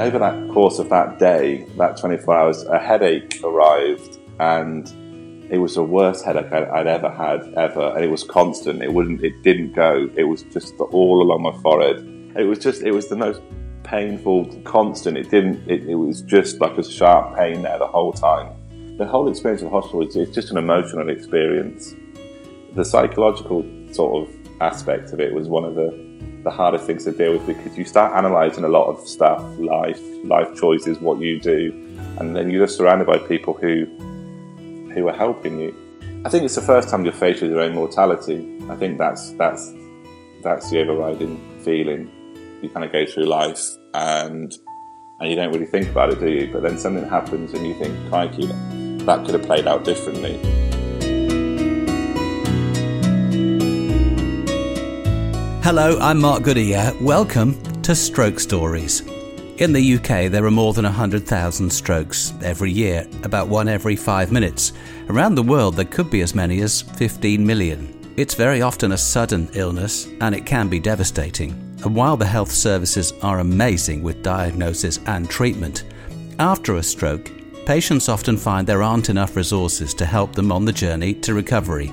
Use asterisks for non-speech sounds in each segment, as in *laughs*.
over that course of that day, that 24 hours, a headache arrived and it was the worst headache I'd, I'd, ever had ever. And it was constant. It wouldn't, it didn't go. It was just all along my forehead. It was just, it was the most painful, constant. It didn't, it, it was just like a sharp pain there the whole time. The whole experience of the hospital is it's just an emotional experience. The psychological sort of aspect of it was one of the the hardest things to deal with because you start analysing a lot of stuff, life, life choices, what you do, and then you're just surrounded by people who who are helping you. I think it's the first time you're faced with your own mortality. I think that's that's that's the overriding feeling. You kind of go through life and and you don't really think about it, do you? But then something happens and you think, crikey, that could have played out differently. Hello, I'm Mark Goodyear. Welcome to Stroke Stories. In the UK, there are more than 100,000 strokes every year, about one every five minutes. Around the world, there could be as many as 15 million. It's very often a sudden illness, and it can be devastating. And while the health services are amazing with diagnosis and treatment, after a stroke, patients often find there aren't enough resources to help them on the journey to recovery.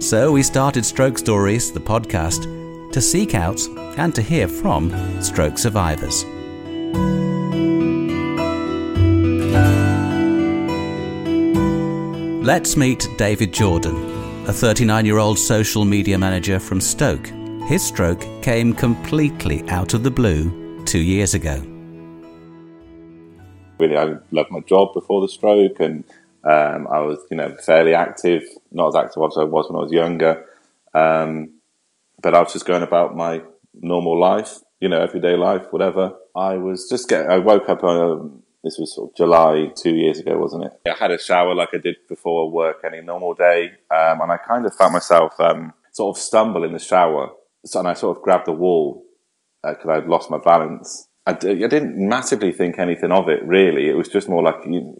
So we started Stroke Stories, the podcast to seek out and to hear from stroke survivors. Let's meet David Jordan, a 39 year old social media manager from Stoke. His stroke came completely out of the blue two years ago. Really, I loved my job before the stroke, and um, I was, you know, fairly active. Not as active as I was when I was younger. Um, but I was just going about my normal life, you know, everyday life, whatever. I was just getting, I woke up on, um, this was sort of July two years ago, wasn't it? I had a shower like I did before work any normal day. Um, and I kind of found myself, um, sort of stumble in the shower. So, and I sort of grabbed the wall because uh, I'd lost my balance. I d- I didn't massively think anything of it, really. It was just more like, you,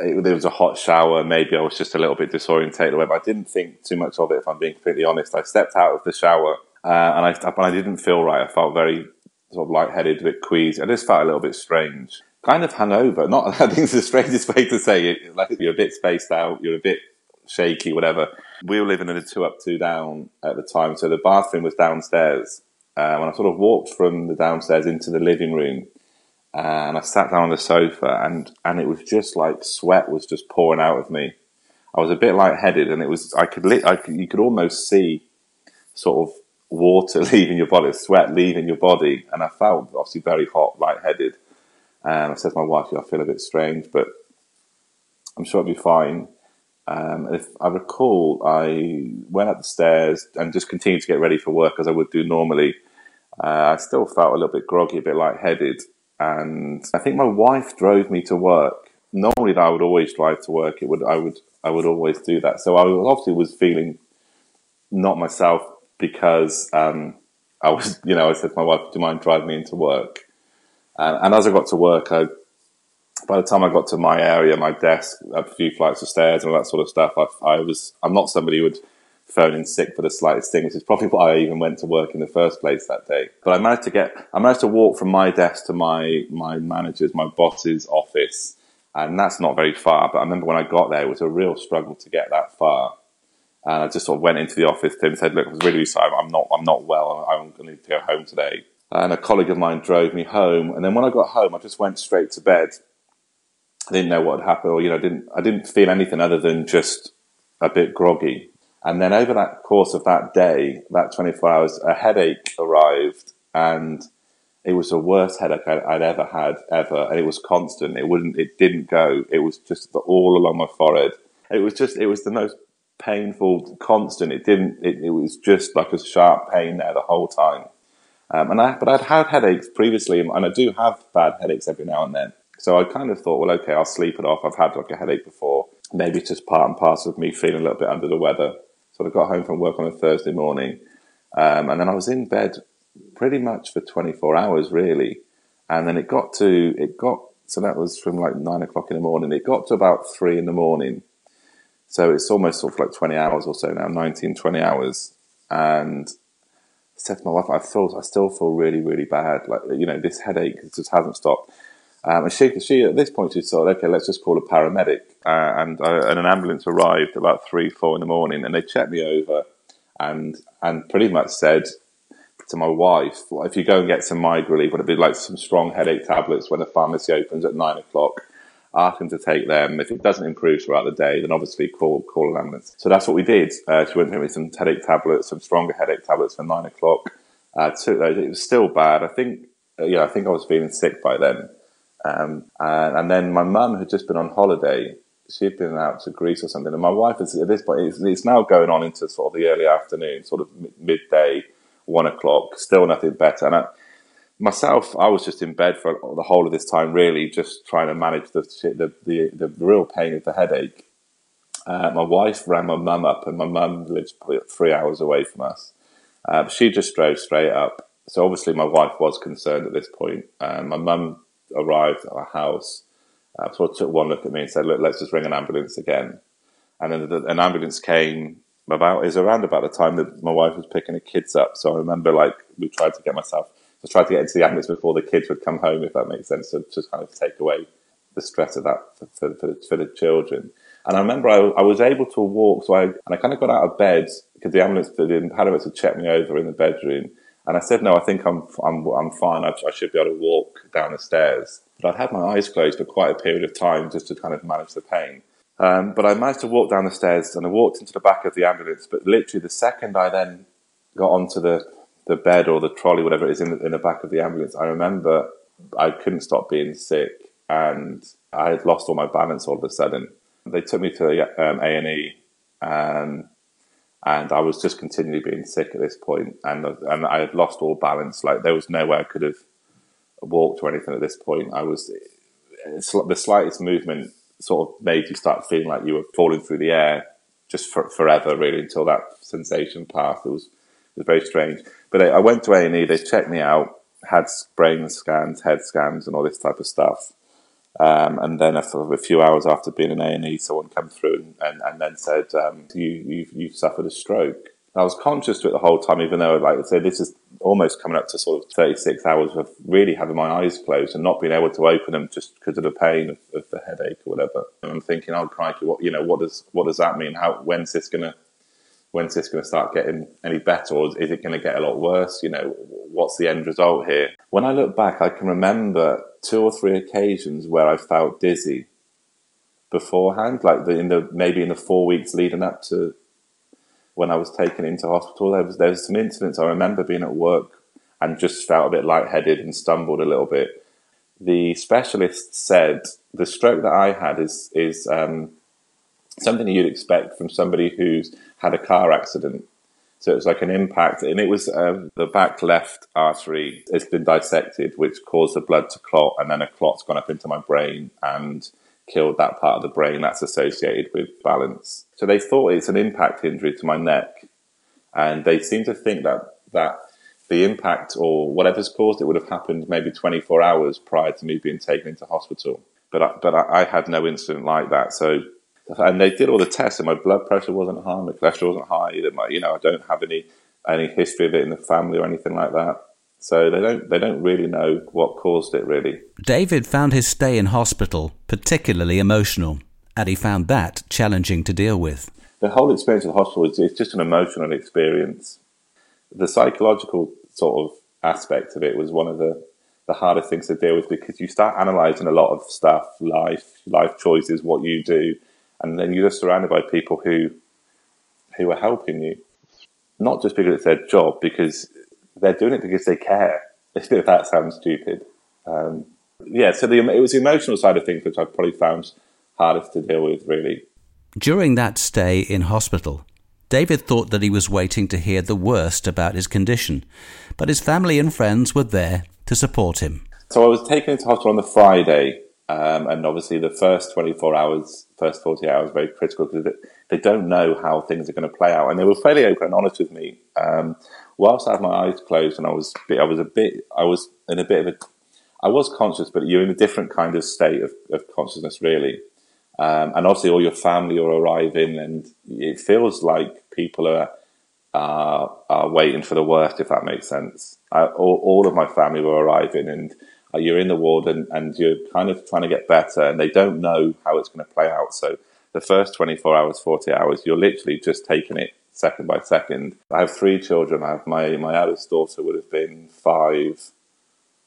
it, there was a hot shower. Maybe I was just a little bit disorientated but I didn't think too much of it. If I'm being completely honest, I stepped out of the shower uh, and I, and I didn't feel right. I felt very sort of lightheaded, a bit queasy. I just felt a little bit strange, kind of hungover. Not *laughs* I think it's the strangest way to say it. Like you're a bit spaced out, you're a bit shaky, whatever. We were living in a two up, two down at the time, so the bathroom was downstairs. Um, and I sort of walked from the downstairs into the living room and I sat down on the sofa, and and it was just like sweat was just pouring out of me. I was a bit lightheaded, and it was I could, I could you could almost see sort of water *laughs* leaving your body, sweat leaving your body, and I felt obviously very hot, lightheaded. And I said to my wife, yeah, "I feel a bit strange, but I'm sure it'll be fine." Um, if I recall, I went up the stairs and just continued to get ready for work as I would do normally. Uh, I still felt a little bit groggy, a bit lightheaded, and I think my wife drove me to work. Normally, I would always drive to work. It would I would I would always do that. So I obviously was feeling not myself because um, I was *laughs* you know I said to my wife, "Do you mind driving me into work?" And, and as I got to work, I, by the time I got to my area, my desk, a few flights of stairs, and all that sort of stuff, I, I was I'm not somebody who would phoning sick for the slightest thing, which is probably why I even went to work in the first place that day. But I managed to get, I managed to walk from my desk to my, my manager's, my boss's office. And that's not very far. But I remember when I got there, it was a real struggle to get that far. And I just sort of went into the office to him and said, look, I was really sorry. I'm not, I'm not well. I'm going to go home today. And a colleague of mine drove me home. And then when I got home, I just went straight to bed. I didn't know what had happened or, you know, didn't, I didn't feel anything other than just a bit groggy. And then over that course of that day, that 24 hours, a headache arrived and it was the worst headache I'd, I'd, ever had ever, and it was constant. It wouldn't, it didn't go. It was just all along my forehead. It was just, it was the most painful, constant. It didn't. It, it was just like a sharp pain there the whole time. Um, and I, but I'd had headaches previously, and I do have bad headaches every now and then. So I kind of thought, well, okay, I'll sleep it off. I've had like a headache before. Maybe it's just part and parcel of me feeling a little bit under the weather. So I got home from work on a Thursday morning, um, and then I was in bed pretty much for 24 hours, really. And then it got to it got so that was from like nine o'clock in the morning. It got to about three in the morning. So it's almost sort of like 20 hours or so now, 19, 20 hours. And I said to my wife, I feel, I still feel really, really bad. Like, you know, this headache just hasn't stopped. Um, and she, she, at this point, she thought, okay, let's just call a paramedic. Uh, and, uh, and an ambulance arrived about three, four in the morning, and they checked me over and, and pretty much said to my wife, if you go and get some migraine relief, would it be like some strong headache tablets when the pharmacy opens at nine o'clock? ask him to take them. If it doesn't improve throughout the day, then obviously call call an ambulance. So that's what we did. Uh, she went me some headache tablets, some stronger headache tablets for nine o'clock. Uh, took those. It was still bad. I think, uh, yeah, I think I was feeling sick by then. Um, and, and, then my mum had just been on holiday. She'd been out to Greece or something. And my wife is at this point, it's, it's now going on into sort of the early afternoon, sort of midday, one o'clock, still nothing better. And I, myself, I was just in bed for the whole of this time, really, just trying to manage the the the, the real pain of the headache. Uh, my wife rang my mum up, and my mum lives three hours away from us. Uh, she just drove straight up. So obviously, my wife was concerned at this point. Uh, my mum arrived at our house, uh, sort of took one look at me and said, "Look, let's just ring an ambulance again." And then the, an ambulance came about is around about the time that my wife was picking the kids up. So I remember like we tried to get myself I tried to get into the ambulance before the kids would come home, if that makes sense, to just kind of take away the stress of that for, for, for, the, for the, children. And I remember I, I, was able to walk, so I and I kind of got out of bed because the ambulance, the paramedics had checked me over in the bedroom, and I said, "No, I think I'm I'm I'm fine. I, I should be able to walk down the stairs." But I'd had my eyes closed for quite a period of time just to kind of manage the pain. Um, but I managed to walk down the stairs and I walked into the back of the ambulance. But literally, the second I then got onto the the bed or the trolley, whatever it is, in the, in the back of the ambulance, I remember I couldn't stop being sick and I had lost all my balance all of a sudden. They took me to um, A&E um, and I was just continually being sick at this point and, and I had lost all balance. Like there was no way I could have walked or anything at this point. I was, the slightest movement sort of made you start feeling like you were falling through the air just for, forever really until that sensation passed. It was, it was very strange. But I, went to A and E. They checked me out, had brain scans, head scans, and all this type of stuff. Um, and then a, a, few hours after being in A and E, someone came through and, and, and then said, um, "You you've, you've suffered a stroke." I was conscious to it the whole time, even though, like I said, this is almost coming up to sort of 36 hours of really having my eyes closed and not being able to open them just because of the pain of, of the headache or whatever. And I'm thinking, oh crikey, what you know, what does what does that mean? How when's this going to when's this going to start getting any better or is it going to get a lot worse? You know, what's the end result here? When I look back, I can remember two or three occasions where I felt dizzy beforehand, like the, in the maybe in the four weeks leading up to when I was taken into hospital. There was there was some incidents I remember being at work and just felt a bit lightheaded and stumbled a little bit. The specialist said the stroke that I had is is um, something you'd expect from somebody who's had a car accident. So it was like an impact, and it was uh, the back left artery has been dissected, which caused the blood to clot, and then a clot's gone up into my brain and killed that part of the brain that's associated with balance. So they thought it's an impact injury to my neck, and they seem to think that that the impact or whatever's caused it would have happened maybe 24 hours prior to me being taken into hospital. But I, but I, I had no incident like that, so and they did all the tests, and my blood pressure wasn't high, my cholesterol wasn't high. Either. My, you know, I don't have any any history of it in the family or anything like that. So they don't they don't really know what caused it really. David found his stay in hospital particularly emotional, and he found that challenging to deal with. The whole experience of the hospital is it's just an emotional experience. The psychological sort of aspect of it was one of the the hardest things to deal with because you start analysing a lot of stuff, life, life choices, what you do, and then you're just surrounded by people who who are helping you, not just because it's their job, because they're doing it because they care. *laughs* if that sounds stupid. Um, yeah, so the, it was the emotional side of things which I probably found hardest to deal with, really. During that stay in hospital, David thought that he was waiting to hear the worst about his condition, but his family and friends were there to support him. So I was taken into hospital on the Friday, um, and obviously the first 24 hours, first 40 hours, very critical because they don't know how things are going to play out, and they were fairly open and honest with me. Um, whilst I had my eyes closed, and I was, I was a bit, I was in a bit of a, I was conscious, but you're in a different kind of state of, of consciousness, really. Um, and obviously, all your family are arriving, and it feels like people are are, are waiting for the worst, if that makes sense. I, all, all, of my family were arriving, and you're in the ward, and, and you're kind of trying to get better, and they don't know how it's going to play out. So the first 24 hours, 40 hours, you're literally just taking it second by second. I have three children. I have my my eldest daughter would have been five.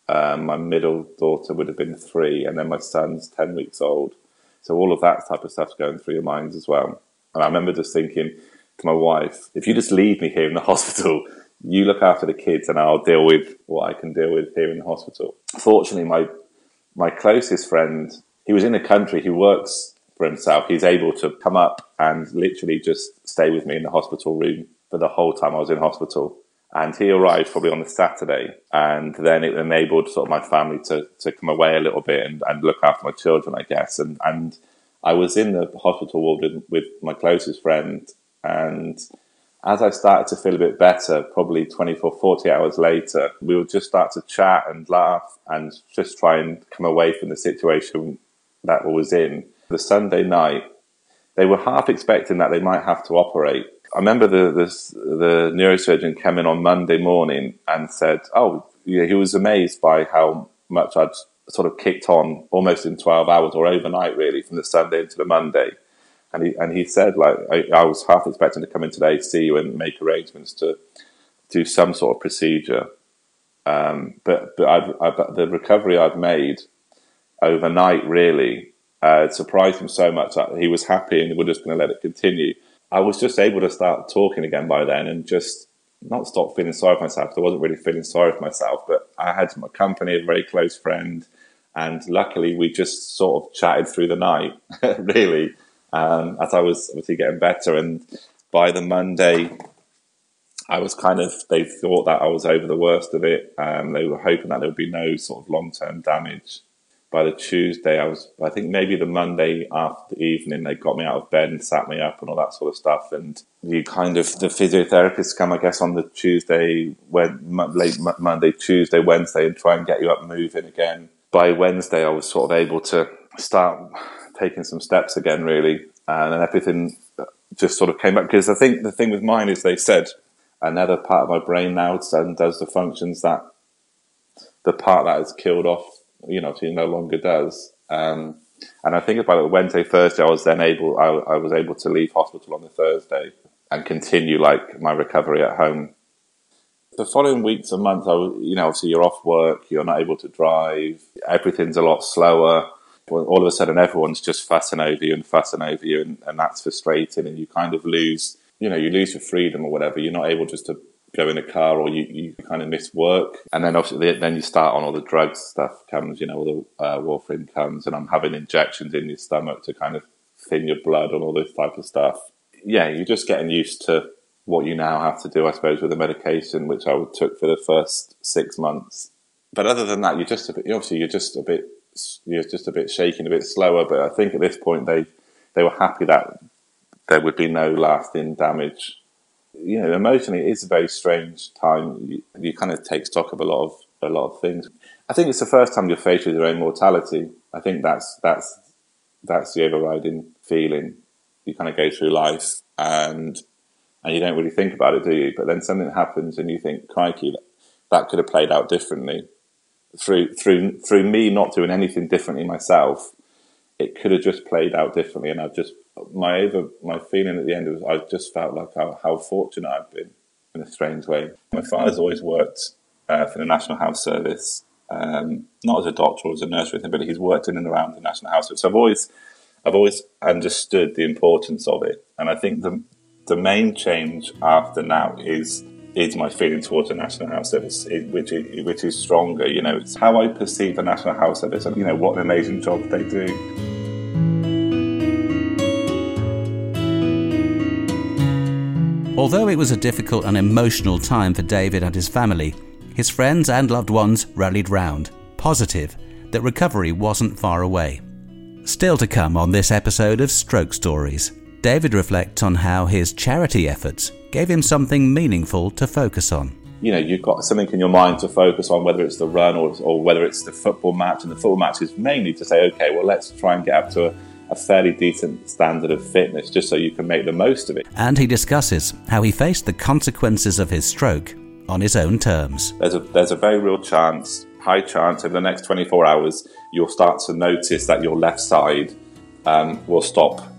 Um, my middle daughter would have been three, and then my son's ten weeks old. So all of that type of stuff's going through your minds as well. And I remember just thinking to my wife, if you just leave me here in the *laughs* hospital, you look after the kids and I'll deal with what I can deal with here in the hospital. Fortunately, my my closest friend, he was in the country, he works for himself. He's able to come up and literally just stay with me in the hospital room for the whole time I was in hospital. And he arrived probably on the Saturday, and then it enabled sort of my family to, to come away a little bit and, and look after my children, I guess. And and I was in the hospital ward with, with my closest friend, and as I started to feel a bit better, probably 24, 40 hours later, we would just start to chat and laugh and just try and come away from the situation that we was in. The Sunday night, they were half expecting that they might have to operate I remember the, the, the neurosurgeon came in on Monday morning and said, "Oh, yeah, he was amazed by how much I'd sort of kicked on almost in twelve hours or overnight, really, from the Sunday into the Monday." And he and he said, like, I, I was half expecting to come in today, see you, and make arrangements to do some sort of procedure. Um, but but I've, I've, the recovery I've made overnight really uh, surprised him so much that he was happy and we're just going to let it continue. I was just able to start talking again by then and just not stop feeling sorry for myself. I wasn't really feeling sorry for myself, but I had my company, a very close friend, and luckily we just sort of chatted through the night, *laughs* really, um, as I was obviously getting better. And by the Monday, I was kind of, they thought that I was over the worst of it. Um, they were hoping that there would be no sort of long term damage by the Tuesday, I was, I think maybe the Monday after the evening, they got me out of bed and sat me up and all that sort of stuff. And you kind of, the physiotherapists come, I guess, on the Tuesday, late Monday, Tuesday, Wednesday, and try and get you up moving again. By Wednesday, I was sort of able to start taking some steps again, really. And then everything just sort of came back. Because I think the thing with mine is they said another part of my brain now does the functions that the part that is killed off you know, no longer does. Um, and I think about it Wednesday, Thursday, I was then able, I, I, was able to leave hospital on the Thursday and continue like my recovery at home. The following weeks and months, I was, you know, obviously you're off work, you're not able to drive, everything's a lot slower. All of a sudden, everyone's just fussing over you and fussing over you, and, and that's frustrating. And you kind of lose, you know, you lose your freedom or whatever. You're not able just to go in a car or you, you kind of miss work. And then obviously then you start on all the drugs stuff comes, you know, all the uh, warfarin comes and I'm having injections in your stomach to kind of thin your blood and all this type of stuff. Yeah, you're just getting used to what you now have to do, I suppose, with the medication, which I took for the first six months. But other than that, you're just a bit, obviously you're just a bit, you're just a bit shaking, a bit slower. But I think at this point they, they were happy that there would be no lasting damage you know, emotionally, it's a very strange time. You, you, kind of take stock of a lot of a lot of things. I think it's the first time you're faced with your own mortality. I think that's that's that's the overriding feeling. You kind of go through life and and you don't really think about it, do you? But then something happens and you think, crikey, that could have played out differently. Through through through me not doing anything differently myself, it could have just played out differently, and I've just my over my feeling at the end was I just felt like how, how fortunate I've been in a strange way. My father's always worked uh, for the National Health Service, um, not as a doctor or as a nurse or anything, but he's worked in and around the National Health Service. So I've always I've always understood the importance of it, and I think the the main change after now is is my feeling towards the National Health Service, which is, which is stronger. You know, it's how I perceive the National Health Service, and you know what an amazing job they do. Although it was a difficult and emotional time for David and his family, his friends and loved ones rallied round, positive that recovery wasn't far away. Still to come on this episode of Stroke Stories, David reflects on how his charity efforts gave him something meaningful to focus on. You know, you've got something in your mind to focus on, whether it's the run or, or whether it's the football match. And the football match is mainly to say, okay, well, let's try and get up to a, a fairly decent standard of fitness just so you can make the most of it. And he discusses how he faced the consequences of his stroke on his own terms. There's a, there's a very real chance, high chance, over the next 24 hours, you'll start to notice that your left side um, will stop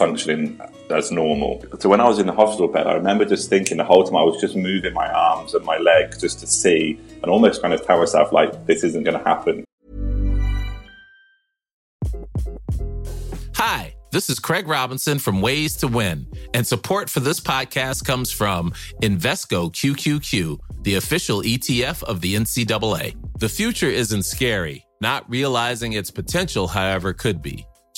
functioning as normal. So when I was in the hospital bed, I remember just thinking the whole time I was just moving my arms and my legs just to see and almost kind of tell myself like this isn't going to happen. Hi, this is Craig Robinson from Ways to Win, and support for this podcast comes from Invesco QQQ, the official ETF of the NCAA. The future isn't scary. Not realizing its potential, however, could be.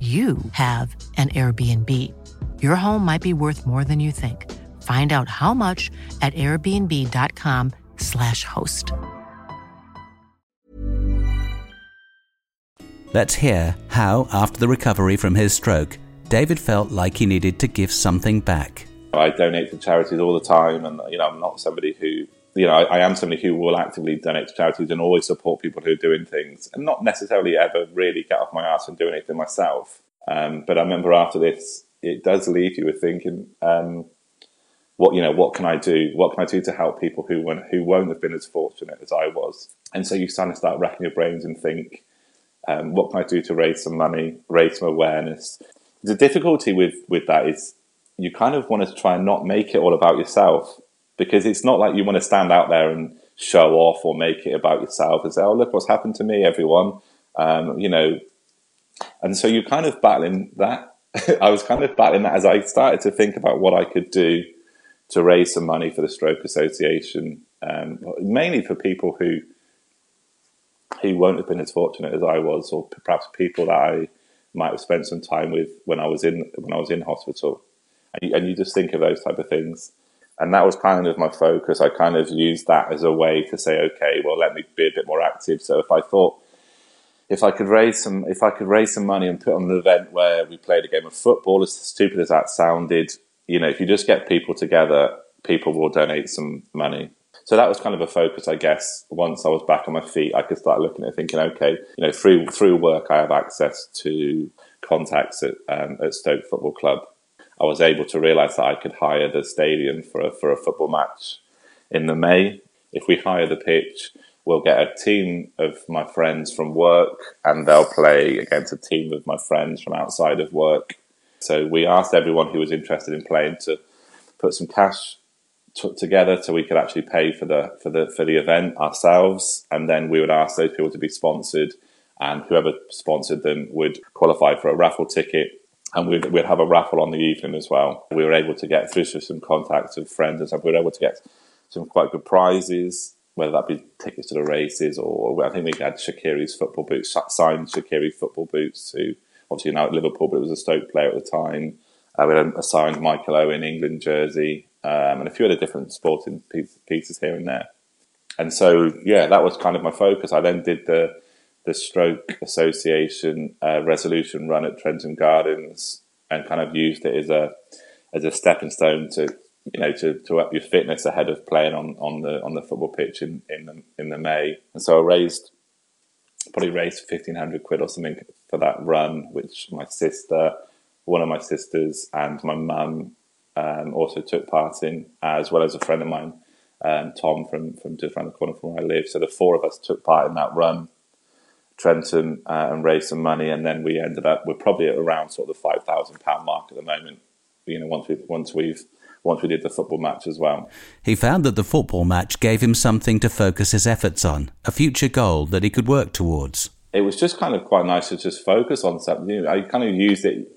you have an Airbnb. Your home might be worth more than you think. Find out how much at airbnb.com/slash host. Let's hear how, after the recovery from his stroke, David felt like he needed to give something back. I donate to charities all the time, and you know, I'm not somebody who you know, I, I, am somebody who will actively donate to charities and always support people who are doing things, and not necessarily ever really get off my ass and do anything myself. Um, but I remember after this, it does leave you with thinking, um, what you know, what can I do? What can I do to help people who won't, who won't have been as fortunate as I was? And so you kind of start racking your brains and think, um, what can I do to raise some money, raise some awareness? The difficulty with with that is you kind of want to try and not make it all about yourself because it's not like you want to stand out there and show off or make it about yourself and say, "Oh, look what's happened to me, everyone." Um, you know, and so you're kind of battling that. *laughs* I was kind of battling that as I started to think about what I could do to raise some money for the Stroke Association, um, mainly for people who who won't have been as fortunate as I was, or perhaps people that I might have spent some time with when I was in when I was in hospital. And you, and you just think of those type of things and that was kind of my focus. I kind of used that as a way to say, okay, well, let me be a bit more active. So if I thought, if I could raise some, if I could raise some money and put on an event where we played a game of football, as stupid as that sounded, you know, if you just get people together, people will donate some money. So that was kind of a focus, I guess. Once I was back on my feet, I could start looking at thinking, okay, you know, through through work, I have access to contacts at um, at Stoke Football Club I was able to realise that I could hire the stadium for a, for a football match in the May. If we hire the pitch, we'll get a team of my friends from work and they'll play against a team of my friends from outside of work. So we asked everyone who was interested in playing to put some cash t- together so we could actually pay for the for the for the event ourselves, and then we would ask those people to be sponsored, and whoever sponsored them would qualify for a raffle ticket and we'd, we'd have a raffle on the evening as well. We were able to get through to some contacts of friends and stuff. We were able to get some quite good prizes, whether that be tickets to the races or I think we had Shaqiri's football boots, signed Shaqiri football boots, who obviously now at Liverpool, but it was a Stoke player at the time. Uh, we had signed Michael Owen England jersey um, and a few other different sporting pieces here and there. And so, yeah, that was kind of my focus. I then did the the Stroke Association uh, resolution run at Trentham Gardens and kind of used it as a as a stepping stone to you know, to, to up your fitness ahead of playing on, on the on the football pitch in in the, in the May. And so I raised probably raised fifteen hundred quid or something for that run, which my sister, one of my sisters, and my mum um, also took part in, as well as a friend of mine, um, Tom from from just around the corner from where I live. So the four of us took part in that run. Trentham uh, and raised some money, and then we ended up we're probably at around sort of the five thousand pound mark at the moment. You know, once we once we've once we did the football match as well. He found that the football match gave him something to focus his efforts on, a future goal that he could work towards. It was just kind of quite nice to just focus on something. You know, I kind of used it.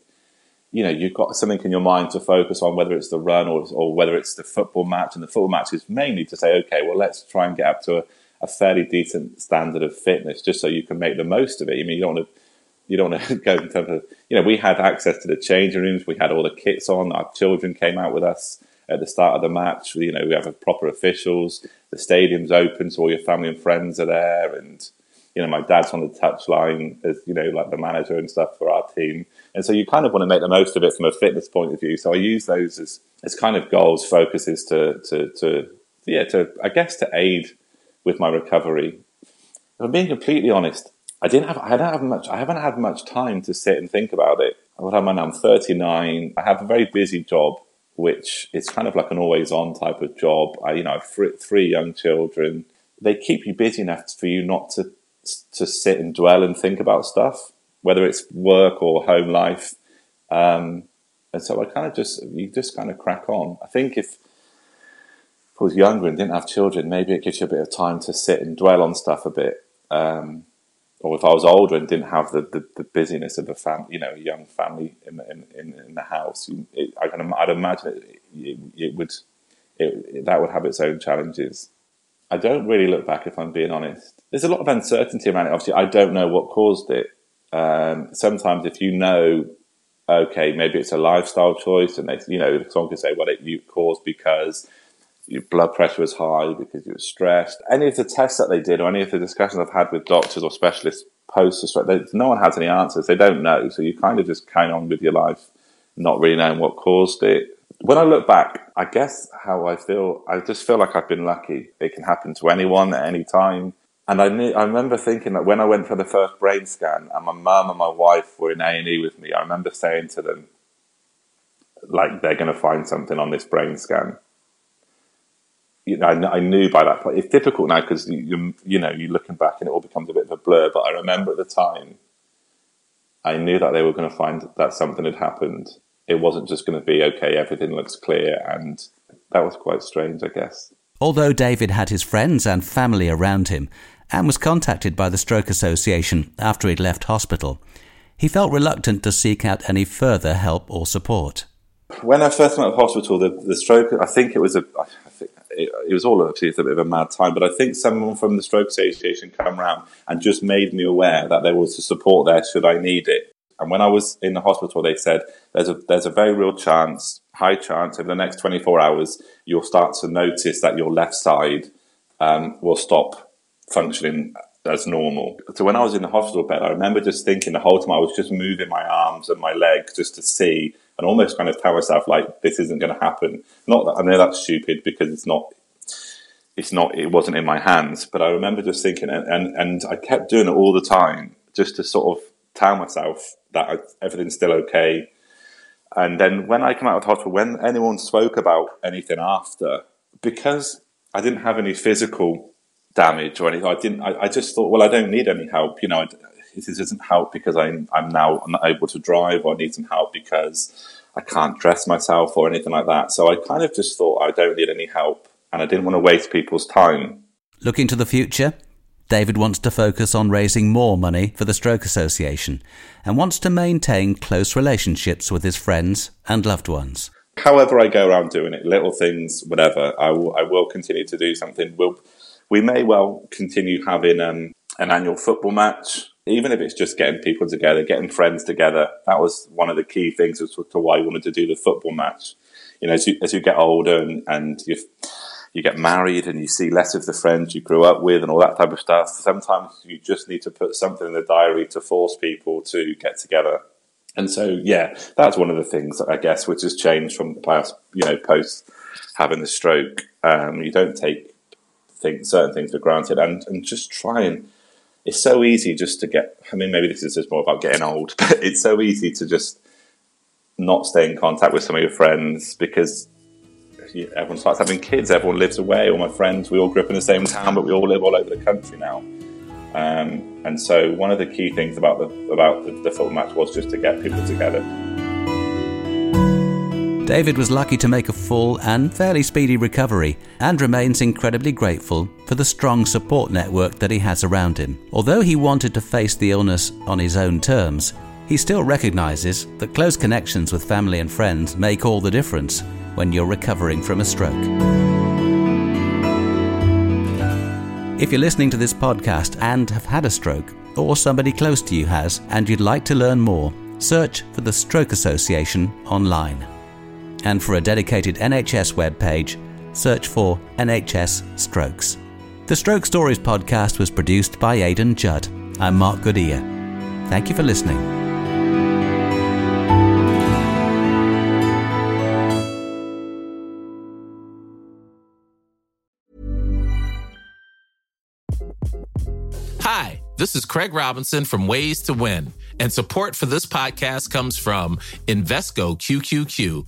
You know, you've got something in your mind to focus on, whether it's the run or, or whether it's the football match. And the football match is mainly to say, okay, well, let's try and get up to a a fairly decent standard of fitness just so you can make the most of it. I mean, you don't want to you don't want to *laughs* go in terms of you know we had access to the changing rooms, we had all the kits on. Our children came out with us at the start of the match. You know, we have proper officials. The stadium's open, so all your family and friends are there, and you know, my dad's on the touchline as you know, like the manager and stuff for our team. And so you kind of want to make the most of it from a fitness point of view. So I use those as as kind of goals, focuses to to to yeah to I guess to aid with my recovery. If I'm being completely honest, I didn't have, I don't have much, I haven't had much time to sit and think about it. What am I now? I'm 39. I have a very busy job, which is kind of like an always on type of job. I, you know, I've three young children. They keep you busy enough for you not to, to sit and dwell and think about stuff, whether it's work or home life. Um, and so I kind of just, you just kind of crack on. I think if, was younger and didn't have children, maybe it gives you a bit of time to sit and dwell on stuff a bit. Um, or if I was older and didn't have the, the, the busyness of a family, you know, a young family in in, in, in the house, it, I can I'd imagine it, it, it would it, that would have its own challenges. I don't really look back if I'm being honest. There's a lot of uncertainty around it. Obviously, I don't know what caused it. Um, sometimes, if you know, okay, maybe it's a lifestyle choice, and they, you know, someone can say, well, it you caused because your blood pressure was high because you were stressed. Any of the tests that they did, or any of the discussions I've had with doctors or specialists post the stroke, no one has any answers. They don't know, so you kind of just carry on with your life, not really knowing what caused it. When I look back, I guess how I feel, I just feel like I've been lucky. It can happen to anyone at any time. And I knew, I remember thinking that when I went for the first brain scan, and my mum and my wife were in A and E with me, I remember saying to them, like they're going to find something on this brain scan you know, I, I, knew by that point. It's difficult now because you, you, you know, you're looking back and it all becomes a bit of a blur. But I remember at the time, I knew that they were going to find that something had happened. It wasn't just going to be okay. Everything looks clear, and that was quite strange, I guess. Although David had his friends and family around him, and was contacted by the Stroke Association after he'd left hospital, he felt reluctant to seek out any further help or support. When I first went to hospital, the, the stroke, I think it was a, I it, it was all obviously a bit of a mad time, but I think someone from the Stroke Association came around and just made me aware that there was support there should I need it. And when I was in the hospital, they said there's a there's a very real chance, high chance, over the next 24 hours, you'll start to notice that your left side um, will stop functioning as normal. So when I was in the hospital bed, I remember just thinking the whole time I was just moving my arms and my legs just to see and almost kind of tell myself like this isn't going to happen. Not that I know that's stupid because it's not. It's not. It wasn't in my hands. But I remember just thinking, and and, and I kept doing it all the time just to sort of tell myself that everything's still okay. And then when I came out of the hospital, when anyone spoke about anything after, because I didn't have any physical damage or anything, I didn't. I, I just thought, well, I don't need any help. You know, I, this doesn't help because I'm I'm now unable to drive or I need some help because I can't dress myself or anything like that. So I kind of just thought I don't need any help and I didn't want to waste people's time. Looking to the future, David wants to focus on raising more money for the Stroke Association and wants to maintain close relationships with his friends and loved ones. However, I go around doing it, little things, whatever, I will, I will continue to do something. We'll, we may well continue having um, an annual football match even if it's just getting people together, getting friends together, that was one of the key things as to why I wanted to do the football match. You know, as you, as you get older and, and you you get married and you see less of the friends you grew up with and all that type of stuff, sometimes you just need to put something in the diary to force people to get together. And so, yeah, that's one of the things I guess which has changed from the past, you know, post having the stroke, um, you don't take things, certain things for granted, and and just try and. It's so easy just to get. I mean, maybe this is just more about getting old, *laughs* but it's so easy to just not stay in contact with some of your friends because everyone starts having kids, everyone lives away. All my friends, we all grew up in the same town, but we all live all over the country now. Um, and so, one of the key things about the about the, the football match was just to get people together. David was lucky to make a full and fairly speedy recovery and remains incredibly grateful for the strong support network that he has around him. Although he wanted to face the illness on his own terms, he still recognizes that close connections with family and friends make all the difference when you're recovering from a stroke. If you're listening to this podcast and have had a stroke, or somebody close to you has, and you'd like to learn more, search for the Stroke Association online. And for a dedicated NHS webpage, search for NHS Strokes. The Stroke Stories podcast was produced by Aidan Judd. I'm Mark Goodyear. Thank you for listening. Hi, this is Craig Robinson from Ways to Win, and support for this podcast comes from Invesco QQQ,